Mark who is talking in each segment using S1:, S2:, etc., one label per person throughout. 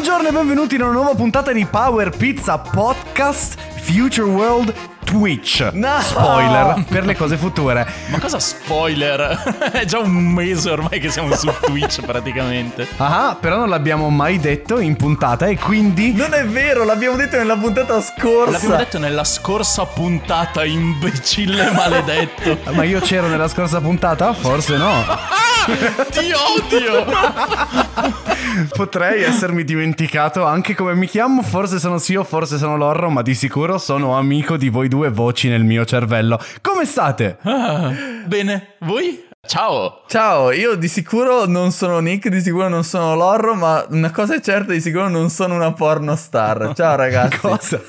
S1: Buongiorno e benvenuti in una nuova puntata di Power Pizza Podcast Future World Twitch.
S2: No!
S1: Spoiler per le cose future.
S2: Ma cosa spoiler? È già un mese ormai che siamo su Twitch praticamente.
S1: Ah, però non l'abbiamo mai detto in puntata e quindi
S3: Non è vero, l'abbiamo detto nella puntata scorsa.
S2: L'abbiamo detto nella scorsa puntata, imbecille maledetto.
S1: Ma io c'ero nella scorsa puntata? Forse no.
S2: Ti odio!
S1: Potrei essermi dimenticato anche come mi chiamo, forse sono sì o forse sono Lorro, ma di sicuro sono amico di voi due voci nel mio cervello. Come state?
S2: Ah, Bene, voi? Ciao!
S3: Ciao, io di sicuro non sono Nick, di sicuro non sono Lorro, ma una cosa è certa, di sicuro non sono una porno star. Ciao ragazzi.
S1: Cosa?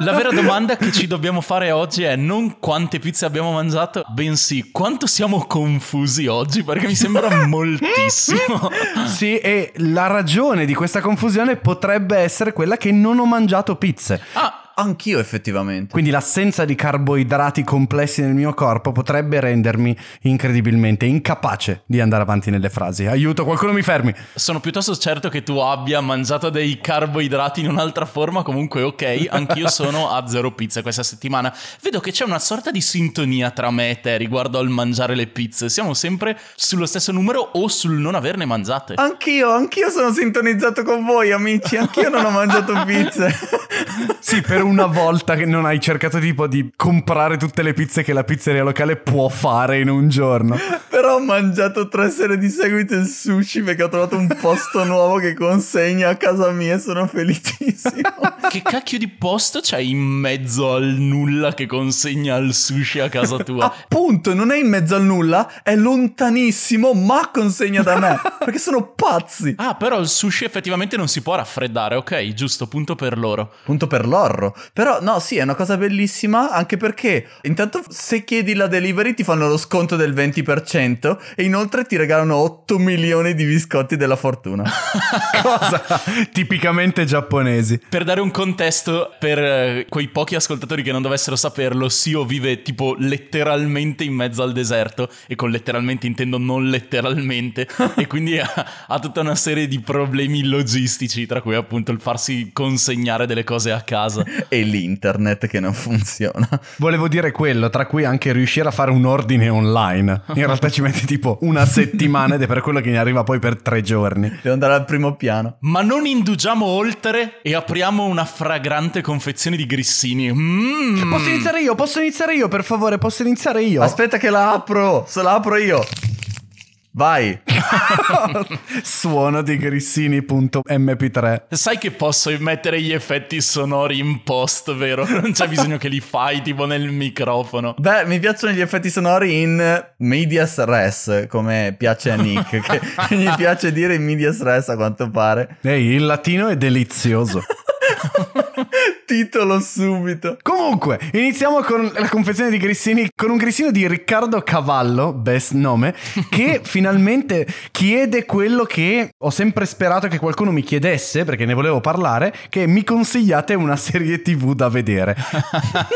S2: La vera domanda che ci dobbiamo fare oggi è non quante pizze abbiamo mangiato, bensì quanto siamo confusi oggi, perché mi sembra moltissimo.
S1: Sì, e la ragione di questa confusione potrebbe essere quella che non ho mangiato pizze.
S2: Ah,
S3: Anch'io effettivamente.
S1: Quindi l'assenza di carboidrati complessi nel mio corpo potrebbe rendermi incredibilmente incapace di andare avanti nelle frasi. Aiuto, qualcuno mi fermi.
S2: sono piuttosto certo che tu abbia mangiato dei carboidrati in un'altra forma, comunque ok, anch'io sono a zero pizze questa settimana. Vedo che c'è una sorta di sintonia tra me e te riguardo al mangiare le pizze. Siamo sempre sullo stesso numero o sul non averne mangiate.
S3: Anch'io, anch'io sono sintonizzato con voi amici, anch'io non ho mangiato pizze.
S1: Sì, per una volta che non hai cercato tipo di comprare tutte le pizze che la pizzeria locale può fare in un giorno.
S3: Però ho mangiato tre sere di seguito il sushi perché ho trovato un posto nuovo che consegna a casa mia e sono felicissimo.
S2: Che cacchio di posto c'è in mezzo al nulla che consegna il sushi a casa tua?
S3: Appunto, non è in mezzo al nulla, è lontanissimo, ma consegna da me. Perché sono pazzi.
S2: Ah, però il sushi effettivamente non si può raffreddare, ok? Giusto, punto per loro.
S3: Punto per l'orro. Però no, sì, è una cosa bellissima anche perché intanto se chiedi la delivery ti fanno lo sconto del 20% e inoltre ti regalano 8 milioni di biscotti della fortuna.
S1: Cosa tipicamente giapponesi.
S2: Per dare un contesto per eh, quei pochi ascoltatori che non dovessero saperlo, Sio vive tipo letteralmente in mezzo al deserto e con letteralmente intendo non letteralmente e quindi ha, ha tutta una serie di problemi logistici tra cui appunto il farsi consegnare delle cose a casa.
S3: e l'internet che non funziona.
S1: Volevo dire quello, tra cui anche riuscire a fare un ordine online. In realtà ci mette tipo una settimana ed è per quello che ne arriva poi per tre giorni.
S3: Devo andare al primo piano.
S2: Ma non indugiamo oltre e apriamo una fragrante confezione di grissini. Mmm.
S1: Posso iniziare io? Posso iniziare io, per favore? Posso iniziare io?
S3: Aspetta che la apro, se la apro io. Vai.
S1: Suono di grissini.mp3.
S2: Sai che posso mettere gli effetti sonori in post, vero? Non c'è bisogno che li fai tipo nel microfono.
S3: Beh, mi piacciono gli effetti sonori in medias res, come piace a Nick, che gli piace dire in medias res a quanto pare.
S1: Ehi, il latino è delizioso.
S3: Titolo subito.
S1: Comunque, iniziamo con la confezione di grissini con un grissino di Riccardo Cavallo, best nome, che finalmente chiede quello che ho sempre sperato che qualcuno mi chiedesse, perché ne volevo parlare, che mi consigliate una serie TV da vedere.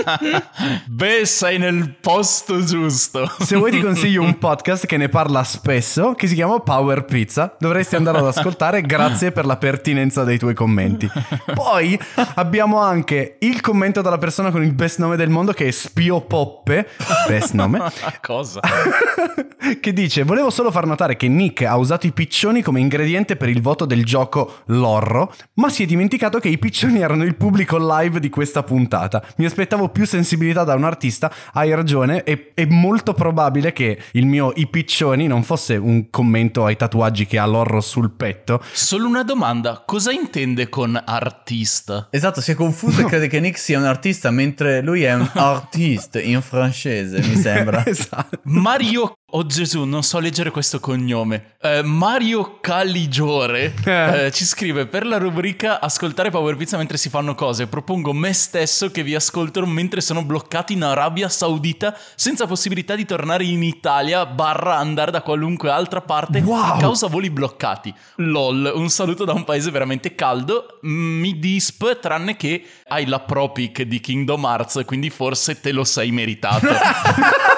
S2: Beh, sei nel posto giusto.
S1: Se vuoi ti consiglio un podcast che ne parla spesso, che si chiama Power Pizza. Dovresti andare ad ascoltare, grazie per la pertinenza dei tuoi commenti. Poi abbiamo anche il commento dalla persona con il best nome del mondo che è Spio Poppe, best nome,
S2: Cosa?
S1: che dice volevo solo far notare che Nick ha usato i piccioni come ingrediente per il voto del gioco Lorro, ma si è dimenticato che i piccioni erano il pubblico live di questa puntata. Mi aspettavo più sensibilità da un artista, hai ragione, e è molto probabile che il mio i piccioni non fosse un commento ai tatuaggi che ha Lorro sul petto.
S2: Solo una domanda, cosa intende con artista?
S3: Esatto, si è confuso e crede che Nick sia un artista mentre lui è un artiste in francese, mi sembra.
S1: esatto.
S2: Mario Oh Gesù, non so leggere questo cognome. Eh, Mario Caligiore
S1: Eh.
S2: eh, ci scrive per la rubrica Ascoltare Power Pizza mentre si fanno cose. Propongo me stesso che vi ascoltano mentre sono bloccati in Arabia Saudita senza possibilità di tornare in Italia barra andare da qualunque altra parte
S1: Wow.
S2: a causa voli bloccati. LOL, un saluto da un paese veramente caldo. Mi disp, tranne che hai la pro pick di Kingdom Hearts, quindi forse te lo sei meritato.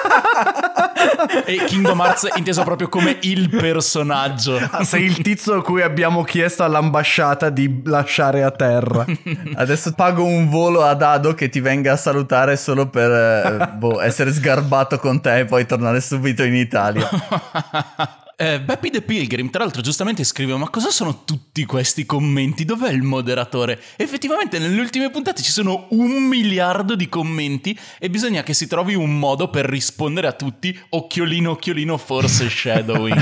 S2: e Kingdom Hearts inteso proprio come il personaggio.
S1: Ah, sei il tizio a cui abbiamo chiesto all'ambasciata di lasciare a terra.
S3: Adesso pago un volo ad Ado che ti venga a salutare solo per eh, boh, essere sgarbato con te e poi tornare subito in Italia.
S2: Eh, Beppy the Pilgrim, tra l'altro, giustamente scrive: Ma cosa sono tutti questi commenti? Dov'è il moderatore? Effettivamente, nelle ultime puntate ci sono un miliardo di commenti e bisogna che si trovi un modo per rispondere a tutti. Occhiolino, occhiolino, forse shadowing.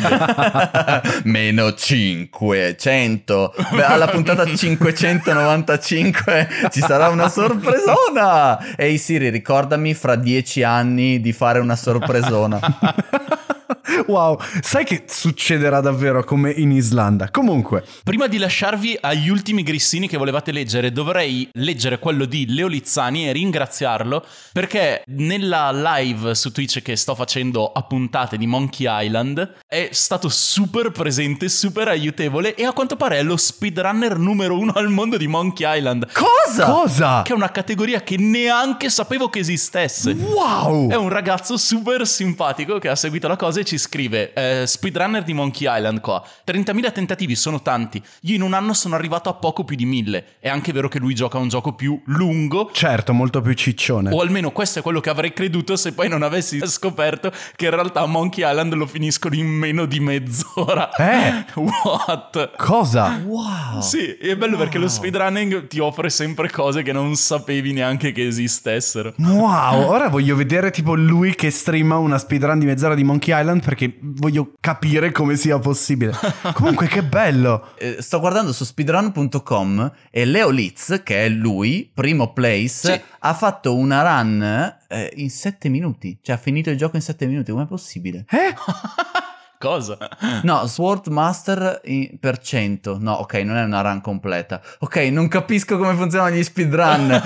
S3: Meno 500. Beh, alla puntata 595 ci sarà una sorpresona. Ehi Siri, ricordami fra dieci anni di fare una sorpresona.
S1: Wow, sai che succederà davvero come in Islanda? Comunque,
S2: Prima di lasciarvi agli ultimi grissini che volevate leggere, dovrei leggere quello di Leo Lizzani e ringraziarlo perché nella live su Twitch che sto facendo a puntate di Monkey Island è stato super presente, super aiutevole e a quanto pare è lo speedrunner numero uno al mondo di Monkey Island.
S3: Cosa?
S1: cosa?
S2: Che è una categoria che neanche sapevo che esistesse.
S1: Wow!
S2: È un ragazzo super simpatico che ha seguito la cosa e ci scrive eh, Speedrunner di Monkey Island qua 30.000 tentativi sono tanti Io in un anno sono arrivato a poco più di 1000 È anche vero che lui gioca un gioco più lungo
S1: Certo, molto più ciccione.
S2: o almeno questo è quello che avrei creduto se poi non avessi scoperto che in realtà Monkey Island lo finiscono in meno di mezz'ora.
S1: Eh?
S2: What?
S1: Cosa?
S3: Wow.
S2: Sì, è bello perché lo speedrunning ti offre sempre cose che non sapevi neanche che esistessero.
S1: Wow, ora voglio vedere tipo lui che streama una speedrun di mezz'ora di Monkey Island perché voglio capire come sia possibile. Comunque che bello.
S3: Eh, sto guardando su speedrun.com e Leo Litz, che è lui, primo place,
S2: Sì.
S3: ha fatto una run eh, in 7 minuti. Cioè ha finito il gioco in 7 minuti. Com'è possibile?
S1: Eh?
S2: Cosa?
S3: No, Sword Master in- per cento. No, ok, non è una run completa. Ok, non capisco come funzionano gli speedrun.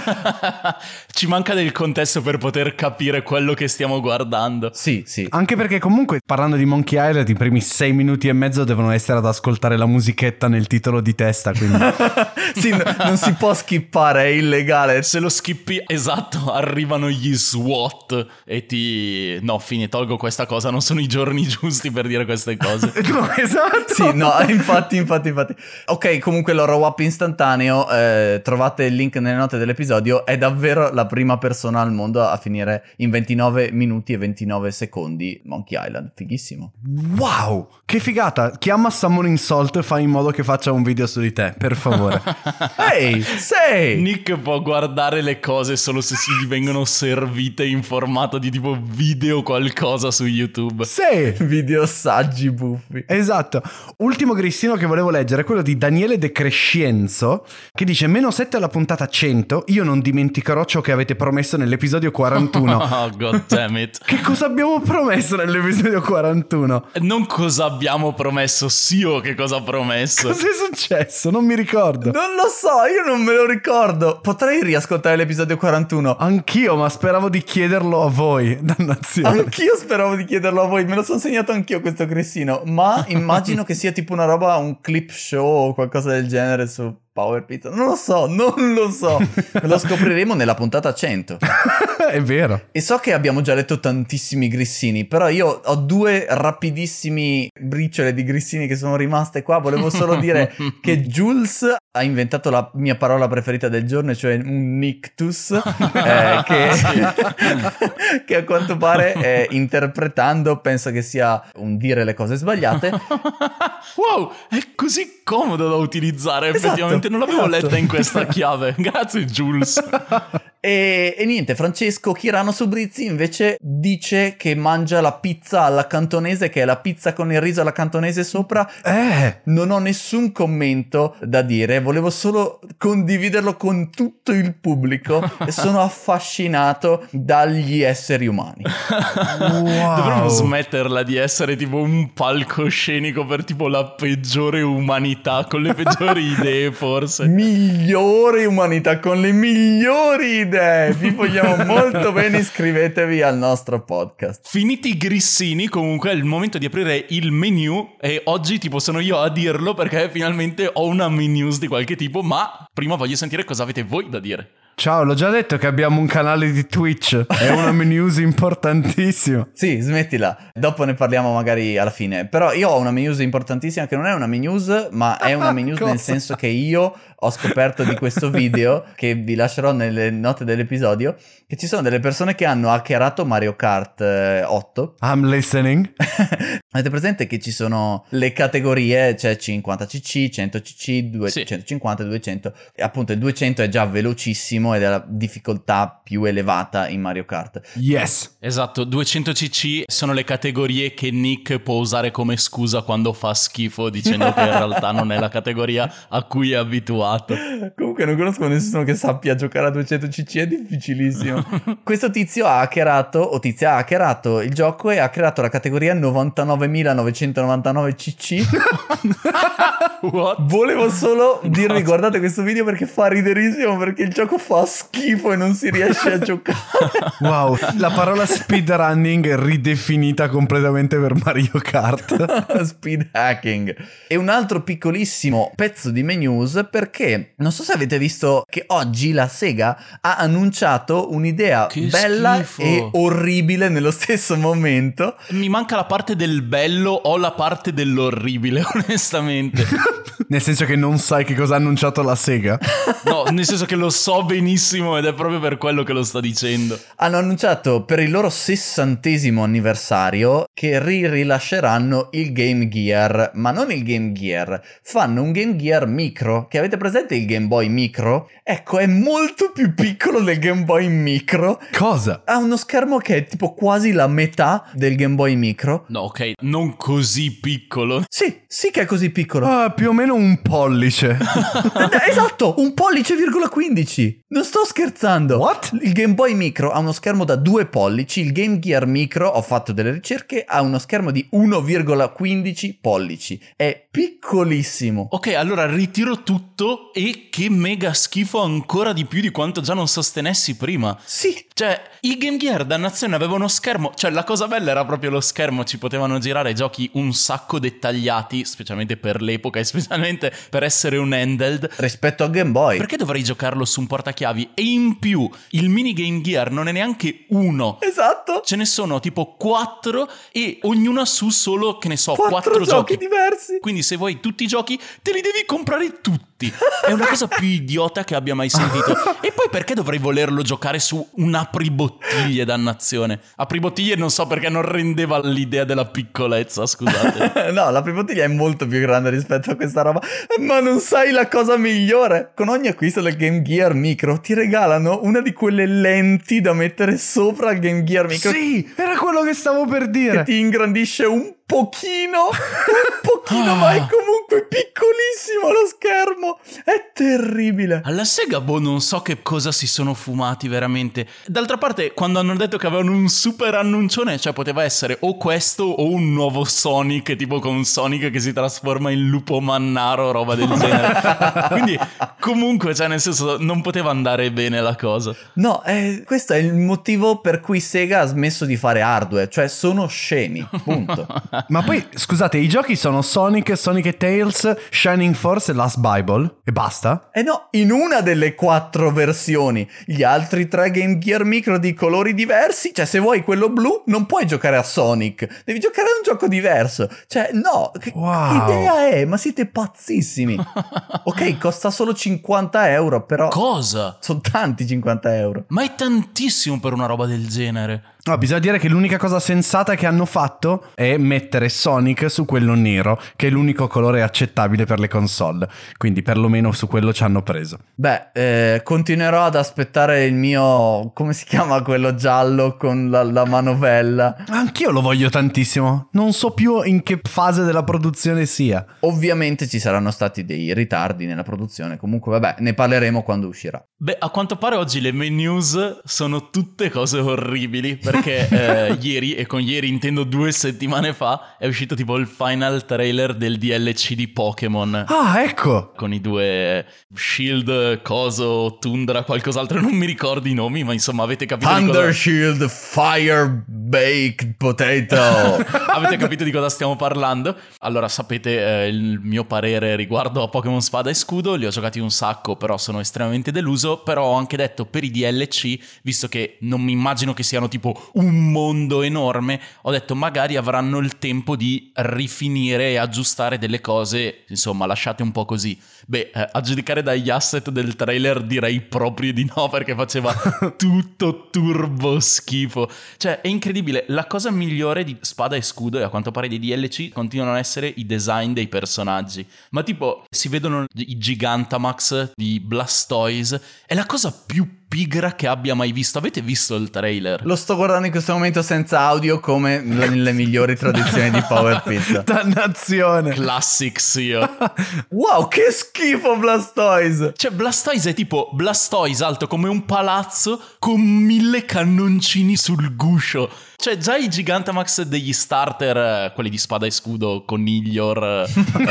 S2: Ci manca del contesto per poter capire quello che stiamo guardando.
S3: sì, sì.
S1: Anche perché comunque parlando di Monkey Island i primi sei minuti e mezzo devono essere ad ascoltare la musichetta nel titolo di testa, quindi...
S3: sì, no- non si può skippare, è illegale.
S2: Se lo skippi, esatto, arrivano gli SWAT e ti... No, fine, tolgo questa cosa, non sono i giorni giusti per dire queste cose.
S1: no, esatto.
S3: Sì, no, infatti, infatti, infatti. Ok, comunque l'horror wap istantaneo, eh, trovate il link nelle note dell'episodio, è davvero la prima persona al mondo a finire in 29 minuti e 29 secondi Monkey Island. Fighissimo.
S1: Wow, che figata. Chiama Summoning Salt e fai in modo che faccia un video su di te, per favore.
S3: Ehi, sei!
S2: Nick può guardare le cose solo se si gli vengono servite in formato di tipo video qualcosa su YouTube.
S1: sì.
S3: Video saggi buffi.
S1: Esatto. Ultimo grissino che volevo leggere è quello di Daniele De Crescienzo che dice meno 7 alla puntata 100, io non dimenticherò ciò che avete promesso nell'episodio 41.
S2: Oh, god damn it.
S1: che cosa abbiamo promesso nell'episodio 41?
S2: Non cosa abbiamo promesso, sì o che cosa ha promesso.
S1: Cos'è successo? Non mi ricordo.
S3: Non lo so, io non me lo ricordo. Potrei riascoltare l'episodio 41.
S1: Anch'io, ma speravo di chiederlo a voi. Dannazione.
S3: Anch'io speravo di chiederlo a voi, me lo sono segnato anch'io questo Cressino, ma immagino che sia tipo una roba, un clip show o qualcosa del genere su Power Pizza. Non lo so, non lo so. Lo scopriremo nella puntata 100.
S1: è vero.
S3: E so che abbiamo già letto tantissimi grissini, però io ho due rapidissimi briciole di grissini che sono rimaste qua. Volevo solo dire che Jules ha inventato la mia parola preferita del giorno, cioè un nictus, eh, che, che a quanto pare eh, interpretando penso che sia un dire le cose sbagliate.
S2: Wow, è così comodo da utilizzare,
S3: Esatto,
S2: effettivamente non l'avevo
S3: esatto.
S2: letta in questa chiave. Grazie Jules.
S3: E, e niente, Francesco Chirano Subrizzi invece dice che mangia la pizza alla cantonese, che è la pizza con il riso alla cantonese sopra.
S1: Eh.
S3: Non ho nessun commento da dire, volevo solo condividerlo con tutto il pubblico e sono affascinato dagli esseri umani.
S1: Wow.
S2: Dovremmo smetterla di essere tipo un palcoscenico per tipo la peggiore umanità, con le peggiori idee forse.
S3: Migliore umanità con le migliori idee. Vi vogliamo molto bene, iscrivetevi al nostro podcast.
S2: Finiti i grissini, comunque è il momento di aprire il menu e oggi tipo sono io a dirlo perché finalmente ho una news di qualche tipo, ma prima voglio sentire cosa avete voi da dire.
S1: Ciao, l'ho già detto che abbiamo un canale di Twitch. È una news importantissima.
S3: Sì, smettila. Dopo ne parliamo magari alla fine. Però io ho una news importantissima che non è una news, ma è una news nel senso che io ho scoperto di questo video che vi lascerò nelle note dell'episodio che ci sono delle persone che hanno hackerato Mario Kart 8.
S1: I'm listening.
S3: Avete presente che ci sono le categorie, c'è 50cc, 100cc, 250, sì. 200 e appunto il 200 è già velocissimo ed è la difficoltà più elevata in Mario Kart.
S1: Yes.
S2: Esatto, 200cc sono le categorie che Nick può usare come scusa quando fa schifo dicendo che in realtà non è la categoria a cui è abituato fatto.
S3: Comunque non conosco nessuno che sappia giocare a 200cc, è difficilissimo. Questo tizio ha hackerato, o tizia ha hackerato il gioco e ha creato la categoria 99.999cc.
S2: What?
S3: Volevo solo dirvi guardate questo video perché fa riderissimo perché il gioco fa schifo e non si riesce a giocare.
S1: wow, la parola speedrunning ridefinita completamente per Mario Kart.
S3: Speed hacking. E un altro piccolissimo pezzo di menus perché perché non so se avete visto che oggi la Sega ha annunciato un'idea
S2: che
S3: bella
S2: schifo.
S3: e orribile nello stesso momento.
S2: Mi manca la parte del bello o la parte dell'orribile, onestamente.
S1: nel senso che non sai che cosa ha annunciato la Sega?
S2: no, nel senso che lo so benissimo ed è proprio per quello che lo sta dicendo.
S3: Hanno annunciato per il loro sessantesimo anniversario che rilasceranno il Game Gear, ma non il Game Gear, fanno un Game Gear micro che avete presente il Game Boy Micro? Ecco, è molto più piccolo del Game Boy Micro.
S1: Cosa?
S3: Ha uno schermo che è tipo quasi la metà del Game Boy Micro.
S2: No, ok, non così piccolo.
S3: Sì, sì che è così piccolo.
S1: Ah, più o meno un pollice.
S3: esatto, un pollice virgola 15. Non sto scherzando.
S1: What?
S3: Il Game Boy Micro ha uno schermo da 2 pollici, il Game Gear Micro, ho fatto delle ricerche, ha uno schermo di 1,15 pollici. È piccolissimo.
S2: Ok, allora ritiro tutto e che mega schifo ancora di più di quanto già non sostenessi prima.
S3: Sì.
S2: Cioè, i Game Gear, dannazione, avevano schermo. Cioè, la cosa bella era proprio lo schermo. Ci potevano girare giochi un sacco dettagliati, specialmente per l'epoca e specialmente per essere un handheld.
S3: Rispetto a Game Boy.
S2: Perché dovrei giocarlo su un portachiavi? E in più, il mini Game Gear non è neanche uno.
S3: Esatto.
S2: Ce ne sono tipo quattro e ognuna su solo, che ne so,
S3: quattro,
S2: quattro
S3: giochi
S2: giochi
S3: diversi.
S2: Quindi se vuoi tutti i giochi, te li devi comprare tutti. È una cosa più idiota che abbia mai sentito. E poi perché dovrei volerlo giocare su un apribottiglie, dannazione? Apribottiglie non so perché non rendeva l'idea della piccolezza, scusate.
S3: no, l'apribottiglia è molto più grande rispetto a questa roba. Ma non sai la cosa migliore? Con ogni acquisto del Game Gear Micro ti regalano una di quelle lenti da mettere sopra il Game Gear Micro.
S1: Sì, era quello che stavo per dire.
S3: Che ti ingrandisce un pochino, un pochino, ma è comunque piccolissimo lo schermo. È terribile.
S2: Alla Sega, boh, non so che cosa si sono fumati veramente. D'altra parte, quando hanno detto che avevano un super annuncione, cioè poteva essere o questo o un nuovo Sonic, tipo con Sonic che si trasforma in lupo mannaro, roba del genere. Quindi, comunque, cioè, nel senso, non poteva andare bene la cosa.
S3: No, eh, questo è il motivo per cui Sega ha smesso di fare hardware, cioè sono scemi, punto.
S1: Ma poi, scusate, i giochi sono Sonic, Sonic e Tails, Shining Force e Last Bible? E basta?
S3: Eh no, in una delle quattro versioni. Gli altri tre Game Gear Micro di colori diversi, cioè se vuoi quello blu non puoi giocare a Sonic, devi giocare a un gioco diverso. Cioè no, che
S1: wow.
S3: idea è? Ma siete pazzissimi. ok, costa solo 50 euro, però...
S2: Cosa?
S3: Sono tanti 50 euro.
S2: Ma è tantissimo per una roba del genere.
S1: No, bisogna dire che l'unica cosa sensata che hanno fatto è mettere Sonic su quello nero, che è l'unico colore accettabile per le console. Quindi perlomeno su quello ci hanno preso.
S3: Beh, eh, continuerò ad aspettare il mio... come si chiama quello giallo con la, la manovella?
S1: Anch'io lo voglio tantissimo. Non so più in che fase della produzione sia.
S3: Ovviamente ci saranno stati dei ritardi nella produzione. Comunque, vabbè, ne parleremo quando uscirà.
S2: Beh, a quanto pare oggi le main news sono tutte cose orribili perché eh, ieri, e con ieri intendo due settimane fa, è uscito tipo il final trailer del DLC di Pokémon.
S1: Ah, ecco!
S2: Con i due Shield, Coso, Tundra, qualcos'altro, non mi ricordo i nomi, ma insomma avete capito
S3: Thunder
S2: cosa...
S3: Shield Fire Baked Potato.
S2: Avete capito di cosa stiamo parlando? Allora, sapete eh, il mio parere riguardo a Pokémon Spada e Scudo, li ho giocati un sacco, però sono estremamente deluso, però ho anche detto per i DLC, visto che non mi immagino che siano tipo un mondo enorme, ho detto magari avranno il tempo di rifinire e aggiustare delle cose, insomma, lasciate un po' così. Beh, eh, a giudicare dagli asset del trailer direi proprio di no perché faceva tutto turbo schifo. Cioè, è incredibile, la cosa migliore di Spada e Scudo e a quanto pare di DLC continuano a essere i design dei personaggi. Ma tipo, si vedono i Gigantamax di Blastoise, è la cosa più pigra che abbia mai visto. Avete visto il trailer?
S3: Lo sto guardando in questo momento senza audio come nelle migliori tradizioni di Power Pizza.
S1: Dannazione!
S2: Classics io.
S3: wow, che schifo Blastoise!
S2: Cioè, Blastoise è tipo Blastoise alto come un palazzo con mille cannoncini sul guscio. Cioè, già i Gigantamax degli starter, eh, quelli di spada e scudo, Coniglior, eh,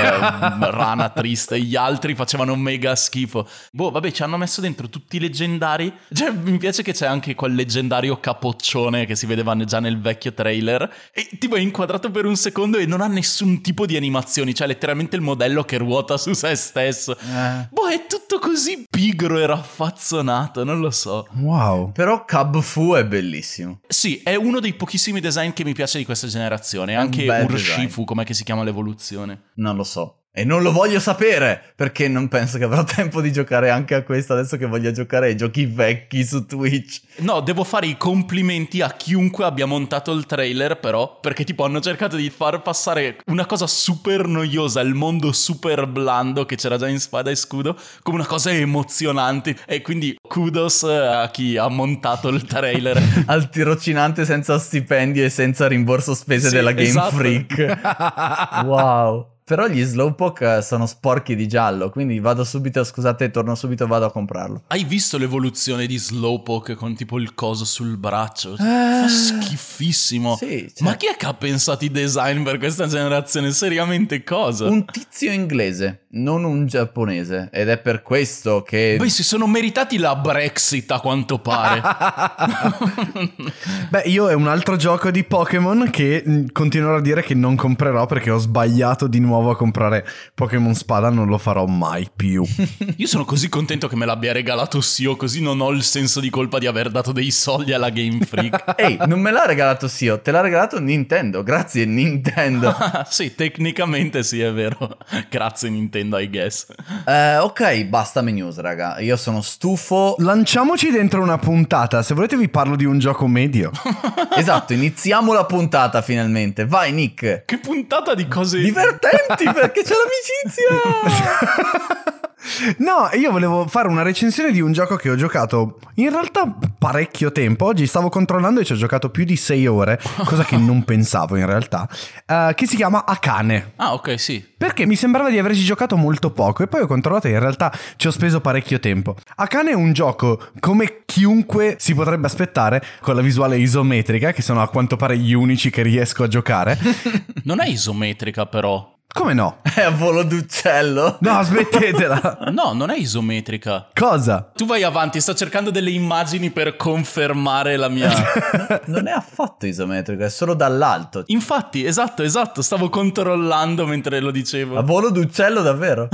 S2: Rana Triste, gli altri facevano mega schifo. Boh, vabbè, ci hanno messo dentro tutti i leggendari. Cioè, mi piace che c'è anche quel leggendario capoccione che si vedeva già nel vecchio trailer. E tipo è inquadrato per un secondo e non ha nessun tipo di animazioni. Cioè, letteralmente il modello che ruota su se stesso.
S3: Eh.
S2: Boh, è tutto così pigro e raffazzonato, non lo so.
S1: Wow.
S3: Però Cub Fu è bellissimo.
S2: Sì, è uno dei pochissimi design che mi piace di questa generazione.
S3: Un
S2: Anche Urshifu, com'è che si chiama l'evoluzione?
S3: Non lo so. E non lo voglio sapere perché non penso che avrò tempo di giocare anche a questo adesso che voglio giocare ai giochi vecchi su Twitch.
S2: No, devo fare i complimenti a chiunque abbia montato il trailer, però, perché tipo hanno cercato di far passare una cosa super noiosa, il mondo super blando che c'era già in Spada e Scudo, come una cosa emozionante. E quindi kudos a chi ha montato il trailer.
S3: Al tirocinante senza stipendio e senza rimborso spese
S2: Sì,
S3: della Game
S2: esatto.
S3: Freak. wow. Però gli Slowpoke sono sporchi di giallo, quindi vado subito, scusate, torno subito e vado a comprarlo.
S2: Hai visto l'evoluzione di Slowpoke con tipo il coso sul braccio?
S3: Eh,
S2: Fa schifissimo.
S3: sì, cioè-
S2: Ma chi è che ha pensato i design per questa generazione? Seriamente cosa?
S3: Un tizio inglese, non un giapponese, ed è per questo che...
S2: Beh, si sono meritati la Brexit a quanto pare.
S1: Beh, io è un altro gioco di Pokémon che mh, continuerò a dire che non comprerò perché ho sbagliato di nuovo a comprare Pokémon Spada, non lo farò mai più.
S2: Io sono così contento che me l'abbia regalato Sio, così non ho il senso di colpa di aver dato dei soldi alla Game Freak.
S3: Ehi, non me l'ha regalato Sio, te l'ha regalato Nintendo, grazie Nintendo.
S2: sì, tecnicamente sì, è vero. Grazie Nintendo, I guess.
S3: Eh, ok, basta menus, raga, io sono stufo.
S1: Lanciamoci dentro una puntata, se volete vi parlo di un gioco medio.
S3: esatto, iniziamo la puntata finalmente. Vai Nick.
S2: Che puntata di cose...
S3: Divertenti perché c'è l'amicizia.
S1: No, io volevo fare una recensione di un gioco che ho giocato in realtà parecchio tempo. Oggi stavo controllando e ci ho giocato più di 6 ore, cosa che non pensavo in realtà, eh, che si chiama Akane.
S2: Ah, ok, sì.
S1: Perché mi sembrava di averci giocato molto poco e poi ho controllato e in realtà ci ho speso parecchio tempo. Akane è un gioco come chiunque si potrebbe aspettare, con la visuale isometrica, che sono a quanto pare gli unici che riesco a giocare.
S2: Non è isometrica però.
S1: Come no?
S3: È a volo d'uccello.
S1: No, smettetela.
S2: No, non è isometrica.
S1: Cosa?
S2: Tu vai avanti, sto cercando delle immagini per confermare la mia...
S3: Non è affatto isometrico, è solo dall'alto.
S2: Infatti, esatto, esatto, stavo controllando mentre lo
S3: A
S2: dicevo.
S3: volo d'uccello davvero?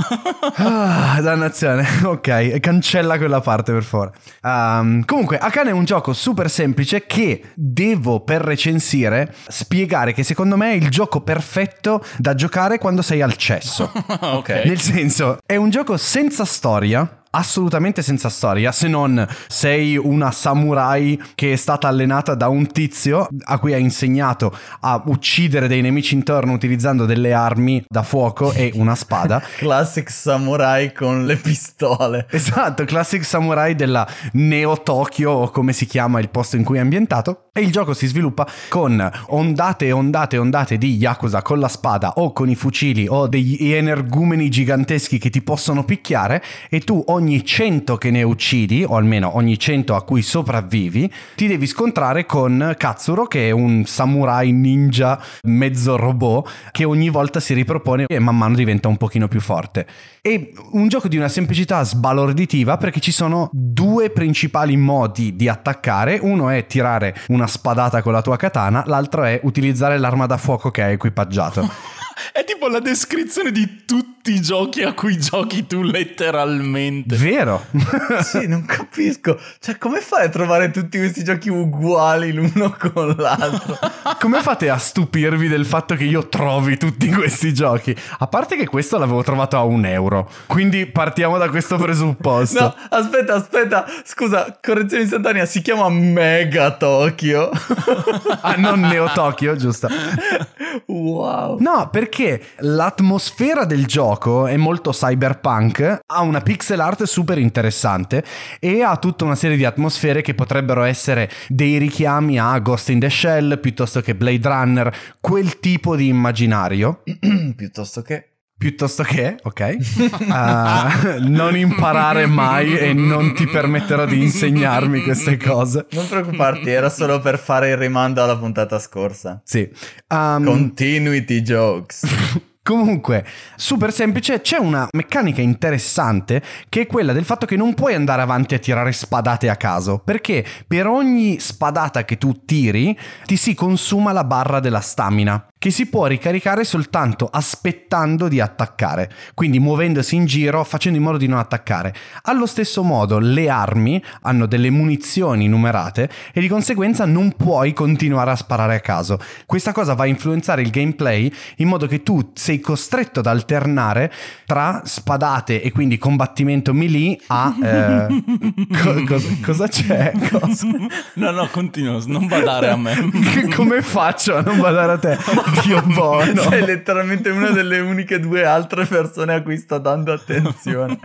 S1: Ah, dannazione. Ok, cancella quella parte per favore. Ehm, comunque, Akane è un gioco super semplice che devo per recensire spiegare che secondo me è il gioco perfetto da giocare quando sei al cesso.
S2: ok.
S1: Nel senso, è un gioco senza storia. Assolutamente senza storia, se non sei una samurai che è stata allenata da un tizio a cui ha insegnato a uccidere dei nemici intorno utilizzando delle armi da fuoco e una spada.
S3: Classic samurai con le pistole.
S1: Esatto, classic samurai della Neo Tokyo o come si chiama il posto in cui è ambientato. E il gioco si sviluppa con ondate e ondate e ondate di Yakuza con la spada o con i fucili o degli energumeni giganteschi che ti possono picchiare e tu ogni 100 che ne uccidi, o almeno ogni 100 a cui sopravvivi, ti devi scontrare con Katsuro che è un samurai ninja mezzo robot che ogni volta si ripropone e man mano diventa un pochino più forte. È un gioco di una semplicità sbalorditiva perché ci sono due principali modi di attaccare. Uno è tirare una spadata con la tua katana, l'altro è utilizzare l'arma da fuoco che hai equipaggiato.
S2: È tipo la descrizione di tutti i giochi a cui giochi tu letteralmente.
S1: Vero?
S3: sì, non capisco. Cioè, come fai a trovare tutti questi giochi uguali l'uno con l'altro?
S1: come fate a stupirvi del fatto che io trovi tutti questi giochi? A parte che questo l'avevo trovato a un euro. Quindi partiamo da questo presupposto.
S3: No, aspetta, aspetta. Scusa, correzione istantanea. Si chiama Mega Tokyo.
S1: ah, non Neo Tokyo, giusto?
S3: Wow.
S1: No, perché l'atmosfera del gioco è molto cyberpunk, ha una pixel art super interessante e ha tutta una serie di atmosfere che potrebbero essere dei richiami a Ghost in the Shell piuttosto che Blade Runner, quel tipo di immaginario.
S3: piuttosto che
S1: Piuttosto che, ok, uh, non imparare mai e non ti permetterò di insegnarmi queste cose.
S3: Non preoccuparti, era solo per fare il rimando alla puntata scorsa.
S1: Sì. Um,
S3: Continuity jokes.
S1: Comunque, super semplice, c'è una meccanica interessante che è quella del fatto che non puoi andare avanti a tirare spadate a caso, perché per ogni spadata che tu tiri ti si consuma la barra della stamina che si può ricaricare soltanto aspettando di attaccare, quindi muovendosi in giro facendo in modo di non attaccare. Allo stesso modo le armi hanno delle munizioni numerate e di conseguenza non puoi continuare a sparare a caso. Questa cosa va a influenzare il gameplay in modo che tu sei costretto ad alternare tra spadate e quindi combattimento melee a... Eh, co- cosa, cosa, c'è? Cosa?
S2: No, no, continua, non badare a me.
S1: Come faccio a non badare a te? Dio buono.
S3: Sei letteralmente una delle uniche due altre persone a cui sto dando attenzione.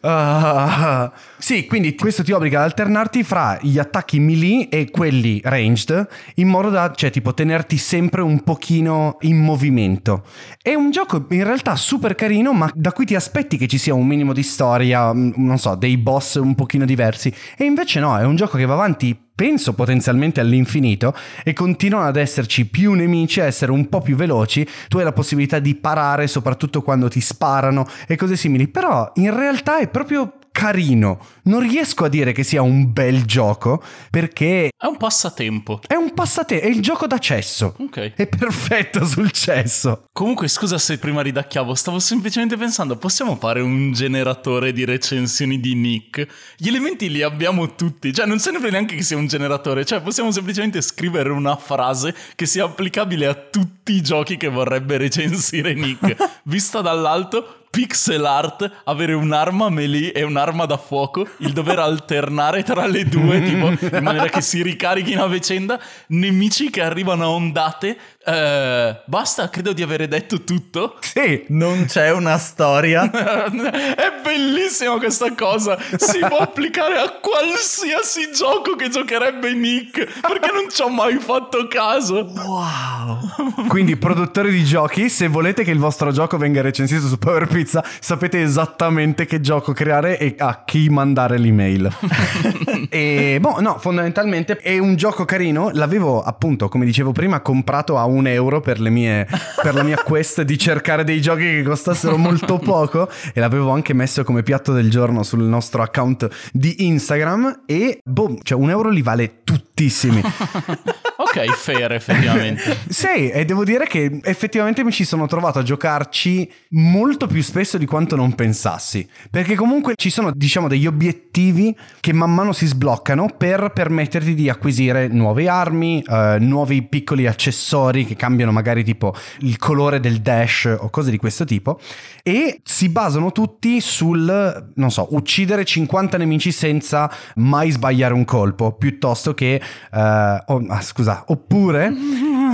S1: uh, sì, quindi questo ti obbliga ad alternarti fra gli attacchi melee e quelli ranged in modo da, cioè, tipo, tenerti sempre un pochino in movimento. È un gioco in realtà super carino, ma da cui ti aspetti che ci sia un minimo di storia, mm, non so, dei boss un pochino diversi. E invece no, è un gioco che va avanti penso potenzialmente all'infinito e continuano ad esserci più nemici, a essere un po' più veloci, tu hai la possibilità di parare soprattutto quando ti sparano e cose simili, però in realtà è proprio carino. Non riesco a dire che sia un bel gioco perché...
S2: È un passatempo.
S1: È un passatempo, è il gioco da cesso.
S2: Ok.
S1: È perfetto sul cesso.
S2: Comunque scusa se prima ridacchiavo, stavo semplicemente pensando, possiamo fare un generatore di recensioni di Nick? Gli elementi li abbiamo tutti, cioè non serve neanche che sia un generatore, cioè possiamo semplicemente scrivere una frase che sia applicabile a tutti i giochi che vorrebbe recensire Nick. Vista dall'alto, pixel art, avere un'arma melee e un'arma da fuoco, il dover alternare tra le due, tipo, in maniera che si ricarichino a vicenda, nemici che arrivano a ondate. Eh, basta, credo di avere detto tutto.
S3: Sì, non c'è una storia.
S2: È bellissima questa cosa. Si può applicare a qualsiasi gioco che giocherebbe Nick, perché non ci ho mai fatto caso.
S3: Wow.
S1: Quindi, produttori di giochi, se volete che il vostro gioco venga recensito su PowerPoint, pizza, sapete esattamente che gioco creare e a chi mandare l'email. e boh, no, fondamentalmente è un gioco carino. L'avevo appunto, come dicevo prima, comprato a un euro per, le mie, per la mia quest di cercare dei giochi che costassero molto poco. E l'avevo anche messo come piatto del giorno sul nostro account di Instagram. E boh, cioè un euro li vale tuttissimi.
S2: ok, fair effettivamente.
S1: sì, e devo dire che effettivamente mi ci sono trovato a giocarci molto più spesso di quanto non pensassi. Perché comunque ci sono, diciamo, degli obiettivi che man mano si sbloccano per permetterti di acquisire nuove armi, eh, nuovi piccoli accessori che cambiano magari tipo il colore del dash o cose di questo tipo. E si basano tutti sul, non so, uccidere 50 nemici senza mai sbagliare un colpo, piuttosto che... Eh, oh, ah, scusa, oppure...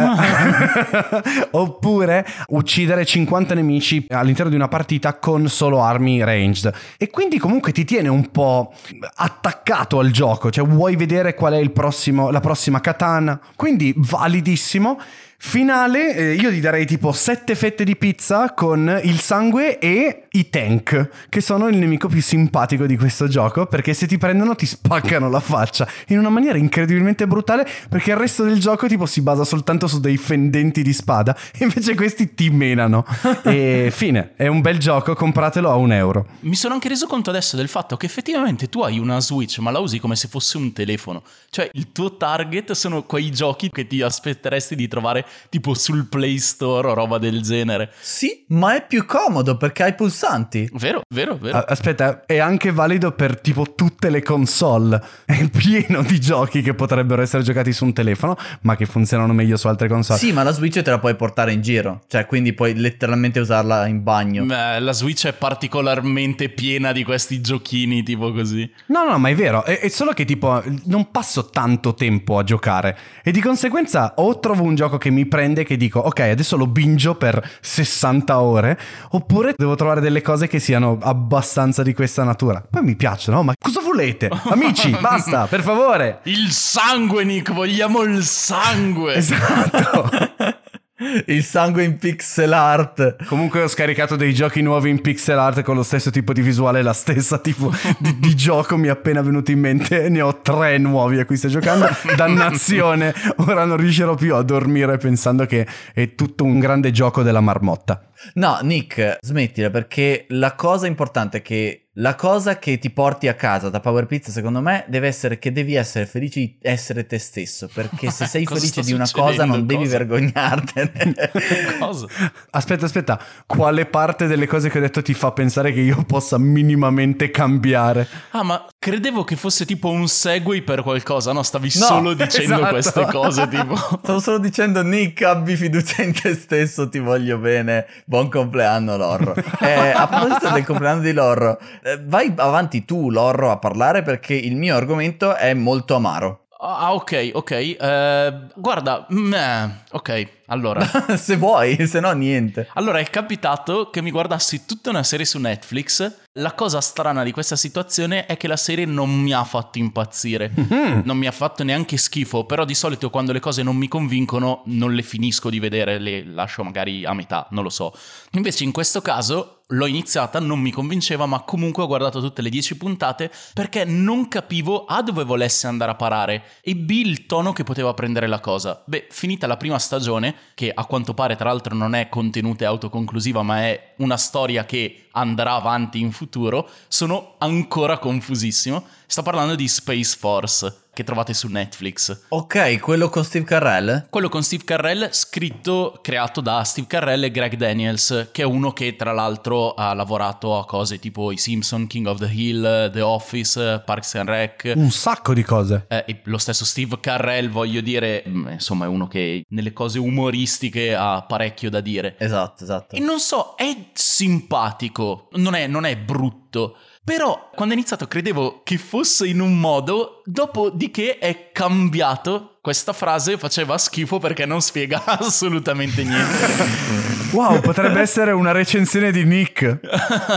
S1: Oppure uccidere 50 nemici all'interno di una partita con solo armi ranged. E quindi comunque ti tiene un po' attaccato al gioco, cioè vuoi vedere qual è prossimo, la prossima katana. Quindi validissimo. Finale, eh, io gli darei tipo 7 fette di pizza con il sangue e i tank, che sono il nemico più simpatico di questo gioco, perché se ti prendono ti spaccano la faccia in una maniera incredibilmente brutale, perché il resto del gioco tipo si basa soltanto su dei fendenti di spada, e invece questi ti menano. e fine, è un bel gioco, compratelo a un euro.
S2: Mi sono anche reso conto adesso del fatto che effettivamente tu hai una Switch, ma la usi come se fosse un telefono. Cioè, il tuo target sono quei giochi che ti aspetteresti di trovare tipo sul Play Store o roba del genere.
S3: Sì, ma è più comodo perché hai pulsanti.
S2: Vero, vero, vero.
S1: Aspetta, è anche valido per tipo tutte le console. È pieno di giochi che potrebbero essere giocati su un telefono, ma che funzionano meglio su altre console.
S3: Sì, ma la Switch te la puoi portare in giro. Cioè, quindi puoi letteralmente usarla in bagno.
S2: Beh, la Switch è particolarmente piena di questi giochini tipo così.
S1: No, no, ma è vero. È, è solo che tipo non passo tanto tempo a giocare. E di conseguenza o trovo un gioco che mi prende che dico, ok, adesso lo bingio per 60 ore. Oppure devo trovare delle cose che siano abbastanza di questa natura. Poi mi piacciono, ma cosa volete? Amici, basta, per favore.
S2: Il sangue, Nick, vogliamo il sangue.
S1: Esatto.
S3: Il sangue in pixel art.
S1: Comunque ho scaricato dei giochi nuovi in pixel art con lo stesso tipo di visuale, la stessa tipo di, di gioco mi è appena venuto in mente. Ne ho tre nuovi a cui sto giocando. Dannazione, ora non riuscirò più a dormire pensando che è tutto un grande gioco della marmotta.
S3: No, Nick, smettila perché la cosa importante è che la cosa che ti porti a casa da Power Pizza, secondo me, deve essere che devi essere felice di essere te stesso. Perché se sei felice di una cosa, non devi
S2: Cosa?
S3: vergognartene.
S2: Cosa?
S1: Aspetta, aspetta, quale parte delle cose che ho detto ti fa pensare che io possa minimamente cambiare?
S2: Ah, ma credevo che fosse tipo un segue per qualcosa. No, stavi
S3: No,
S2: solo dicendo
S3: esatto.
S2: queste cose, tipo.
S3: Stavo solo dicendo, Nick, abbi fiducia in te stesso, ti voglio bene. Buon compleanno, Lorro. Eh, a proposito del compleanno di Lorro, eh, vai avanti tu, Lorro, a parlare perché il mio argomento è molto amaro.
S2: Ah, ok, ok. Eh, guarda, mm, eh, ok, allora.
S3: se vuoi, se no niente.
S2: Allora è capitato che mi guardassi tutta una serie su Netflix. La cosa strana di questa situazione è che la serie non mi ha fatto impazzire. Non mi ha fatto neanche schifo, però di solito quando le cose non mi convincono non le finisco di vedere, le lascio magari a metà, non lo so. Invece in questo caso l'ho iniziata, non mi convinceva, ma comunque ho guardato tutte le 10 puntate perché non capivo A dove volesse andare a parare e B il tono che poteva prendere la cosa. Beh, finita la prima stagione, che a quanto pare tra l'altro non è contenuta e autoconclusiva, ma è una storia che andrà avanti in futuro, sono ancora confusissimo. Sto parlando di Space Force, che trovate su Netflix.
S3: Ok, quello con Steve Carell?
S2: Quello con Steve Carrell, scritto, creato da Steve Carrell e Greg Daniels, che è uno che tra l'altro ha lavorato a cose tipo I Simpson, King of the Hill, The Office, Parks and Rec.
S1: Un sacco di cose.
S2: Eh, e lo stesso Steve Carrell, voglio dire, mm, insomma, è uno che nelle cose umoristiche ha parecchio da dire.
S3: Esatto, esatto.
S2: E non so, è simpatico, non è, non è brutto. Però quando ho iniziato credevo che fosse in un modo, dopodiché è cambiato. Questa frase faceva schifo perché non spiega assolutamente niente.
S1: Wow, potrebbe essere una recensione di Nick.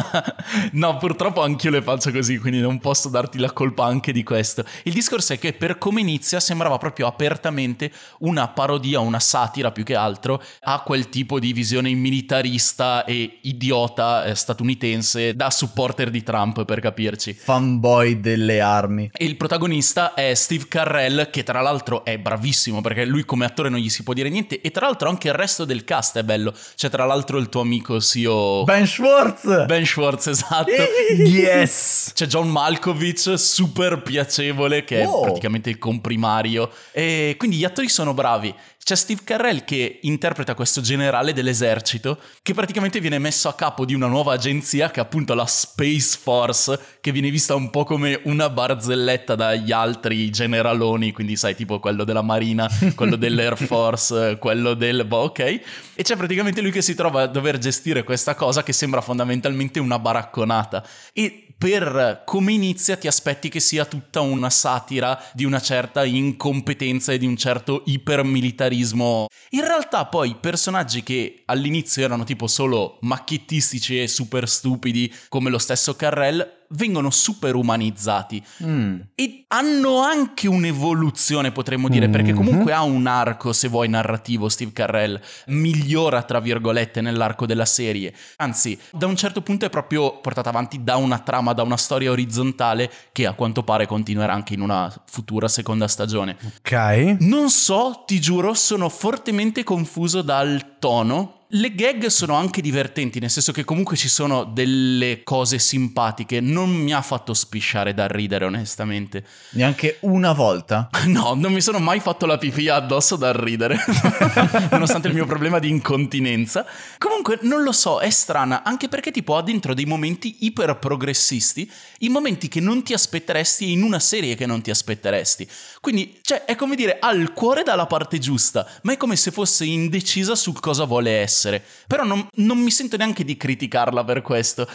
S2: no, purtroppo anch'io le faccio così, quindi non posso darti la colpa anche di questo. Il discorso è che per come inizia sembrava proprio apertamente una parodia, una satira più che altro a quel tipo di visione militarista e idiota eh, statunitense da supporter di Trump, per capirci.
S3: Fanboy delle armi.
S2: E il protagonista è Steve Carrell, che tra l'altro è bravissimo perché lui come attore non gli si può dire niente. E tra l'altro anche il resto del cast è bello. C'è tra l'altro il tuo amico CEO
S3: Ben Schwartz!
S2: Ben Schwartz, esatto.
S1: Yes!
S2: C'è John Malkovich, super piacevole, che è
S3: Oh.
S2: praticamente il comprimario. E quindi gli attori sono bravi. C'è Steve Carrell che interpreta questo generale dell'esercito, che praticamente viene messo a capo di una nuova agenzia che è appunto la Space Force, che viene vista un po' come una barzelletta dagli altri generaloni, quindi sai, tipo quello della Marina, quello dell'Air Force, quello del... boh, ok? E c'è praticamente lui che si trova a dover gestire questa cosa che sembra fondamentalmente una baracconata. E per come inizia ti aspetti che sia tutta una satira di una certa incompetenza e di un certo ipermilitarismo. In realtà poi i personaggi che all'inizio erano tipo solo macchiettistici e super stupidi come lo stesso Carrell vengono super umanizzati
S3: Mm.
S2: e hanno anche un'evoluzione, potremmo dire, perché
S1: Mhm.
S2: comunque ha un arco, se vuoi, narrativo, Steve Carrell, migliora, tra virgolette, nell'arco della serie. Anzi, da un certo punto è proprio portata avanti da una trama, da una storia orizzontale che a quanto pare continuerà anche in una futura seconda stagione.
S1: Ok.
S2: Non so, ti giuro, sono fortemente confuso dal tono. Le gag sono anche divertenti, nel senso che comunque ci sono delle cose simpatiche. Non mi ha fatto spisciare da ridere, onestamente.
S3: Neanche una volta.
S2: No, non mi sono mai fatto la pipì addosso dal ridere, nonostante il mio problema di incontinenza. Comunque, non lo so, è strana, anche perché tipo ha dentro dei momenti iper progressisti, i momenti che non ti aspetteresti in una serie che non ti aspetteresti. Quindi, cioè, è come dire, ha il cuore dalla parte giusta, ma è come se fosse indecisa su cosa vuole essere. Però non, non mi sento neanche di criticarla per questo.